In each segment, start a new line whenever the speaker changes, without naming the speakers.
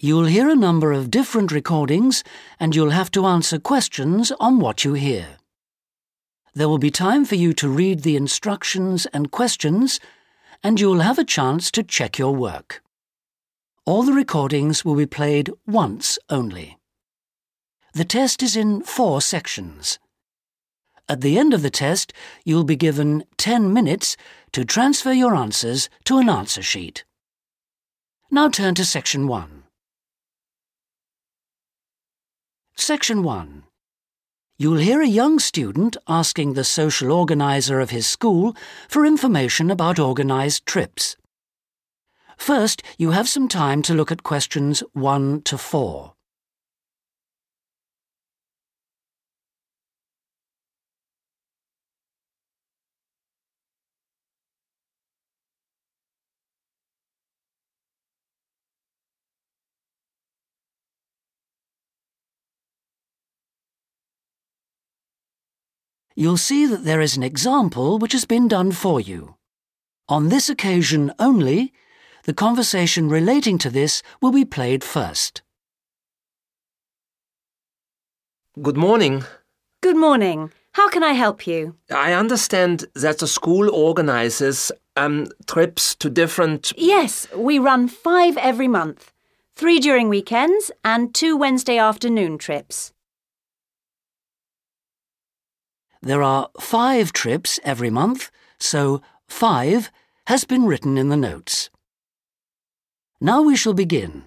You'll hear a number of different recordings and you'll have to answer questions on what you hear. There will be time for you to read the instructions and questions and you'll have a chance to check your work. All the recordings will be played once only. The test is in four sections. At the end of the test, you'll be given 10 minutes to transfer your answers to an answer sheet. Now turn to Section 1. Section 1. You'll hear a young student asking the social organiser of his school for information about organised trips. First, you have some time to look at questions 1 to 4. You'll see that there is an example which has been done for you. On this occasion only, the conversation relating to this will be played first.
Good morning.
Good morning. How can I help you?
I understand that the school organizes um, trips to different.
Yes, we run five every month three during weekends and two Wednesday afternoon trips.
There are five trips every month, so five has been written in the notes. Now we shall begin.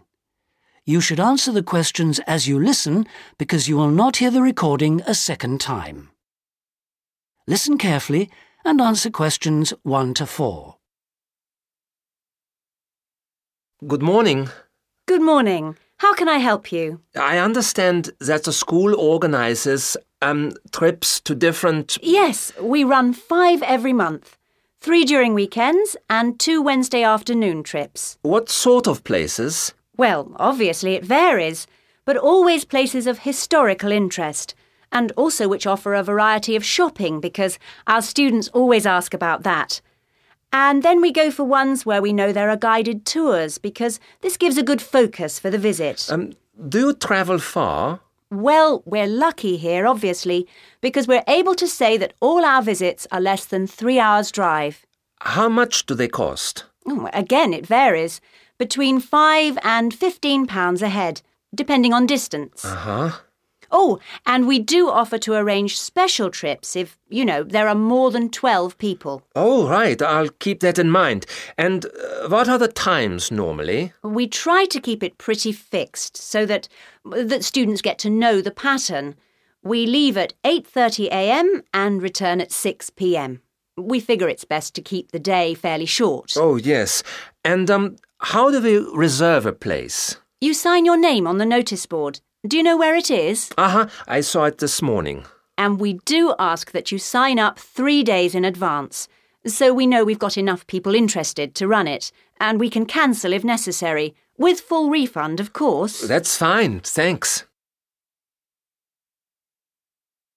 You should answer the questions as you listen because you will not hear the recording a second time. Listen carefully and answer questions 1 to 4.
Good morning.
Good morning. How can I help you?
I understand that the school organizes um, trips to different.
Yes, we run five every month three during weekends and two Wednesday afternoon trips.
What sort of places?
Well, obviously it varies, but always places of historical interest, and also which offer a variety of shopping because our students always ask about that. And then we go for ones where we know there are guided tours because this gives a good focus for the visit.
Um, do you travel far?
Well, we're lucky here, obviously, because we're able to say that all our visits are less than three hours' drive.
How much do they cost?
Oh, again, it varies. Between five and fifteen pounds a head, depending on distance.
Uh huh.
Oh, and we do offer to arrange special trips if, you know, there are more than 12 people.
Oh, right. I'll keep that in mind. And uh, what are the times normally?
We try to keep it pretty fixed so that that students get to know the pattern. We leave at 8:30 a.m. and return at 6 p.m. We figure it's best to keep the day fairly short.
Oh, yes. And um how do we reserve a place?
You sign your name on the notice board. Do you know where it is?
Uh huh. I saw it this morning.
And we do ask that you sign up three days in advance, so we know we've got enough people interested to run it, and we can cancel if necessary, with full refund, of course.
That's fine. Thanks.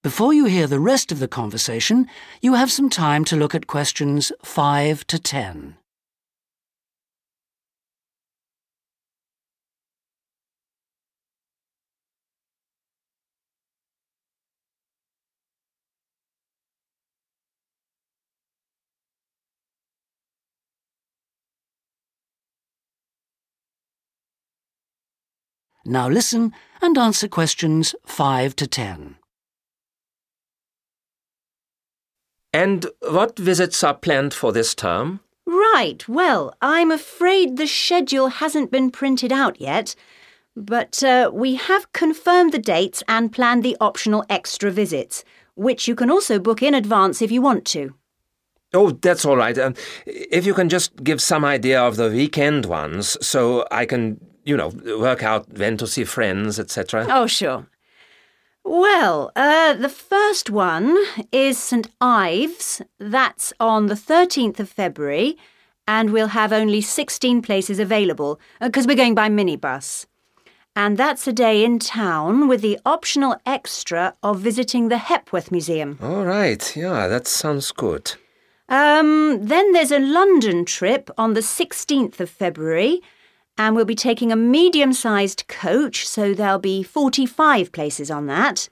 Before you hear the rest of the conversation, you have some time to look at questions 5 to 10. Now listen and answer questions 5 to 10.
And what visits are planned for this term?
Right, well, I'm afraid the schedule hasn't been printed out yet, but uh, we have confirmed the dates and planned the optional extra visits, which you can also book in advance if you want to.
Oh, that's all right. Um, if you can just give some idea of the weekend ones so I can you know, work out when to see friends, etc.
Oh, sure. Well, uh, the first one is St Ives. That's on the 13th of February, and we'll have only 16 places available because uh, we're going by minibus. And that's a day in town with the optional extra of visiting the Hepworth Museum.
All right, yeah, that sounds good.
Um, then there's a London trip on the 16th of February And we'll be taking a medium sized coach, so there'll be 45 places on that.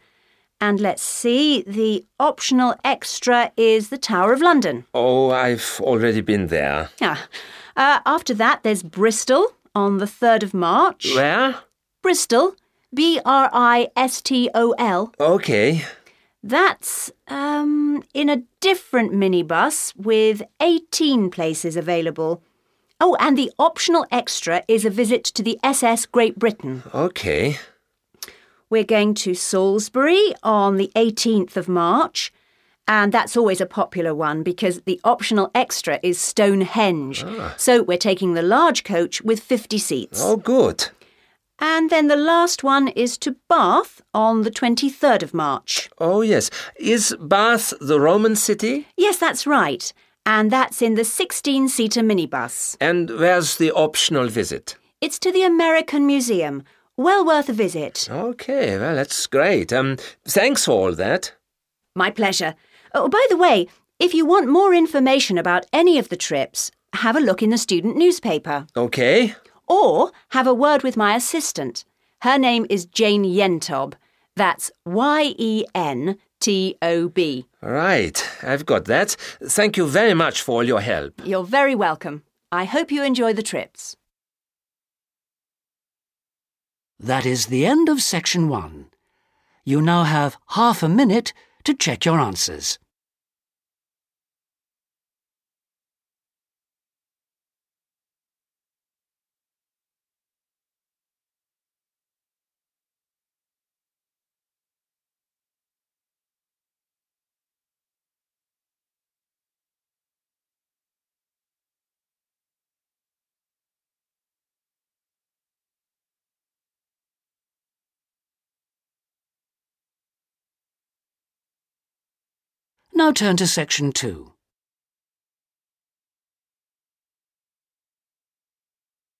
And let's see, the optional extra is the Tower of London.
Oh, I've already been there.
Ah. Uh, after that, there's Bristol on the 3rd of March.
Where?
Bristol, B R I S T O L.
Okay.
That's um, in a different minibus with 18 places available. Oh, and the optional extra is a visit to the SS Great Britain.
Okay.
We're going to Salisbury on the 18th of March, and that's always a popular one because the optional extra is Stonehenge. Ah. So we're taking the large coach with 50 seats.
Oh, good.
And then the last one is to Bath on the 23rd of March.
Oh, yes. Is Bath the Roman city?
Yes, that's right. And that's in the 16 seater minibus.
And where's the optional visit?
It's to the American Museum. Well worth a visit.
Okay, well, that's great. Um, thanks for all that.
My pleasure. Oh, by the way, if you want more information about any of the trips, have a look in the student newspaper.
Okay.
Or have a word with my assistant. Her name is Jane Yentob. That's Y E N T O B.
Right, I've got that. Thank you very much for all your help.
You're very welcome. I hope you enjoy the trips.
That is the end of section one. You now have half a minute to check your answers. Now turn to section two.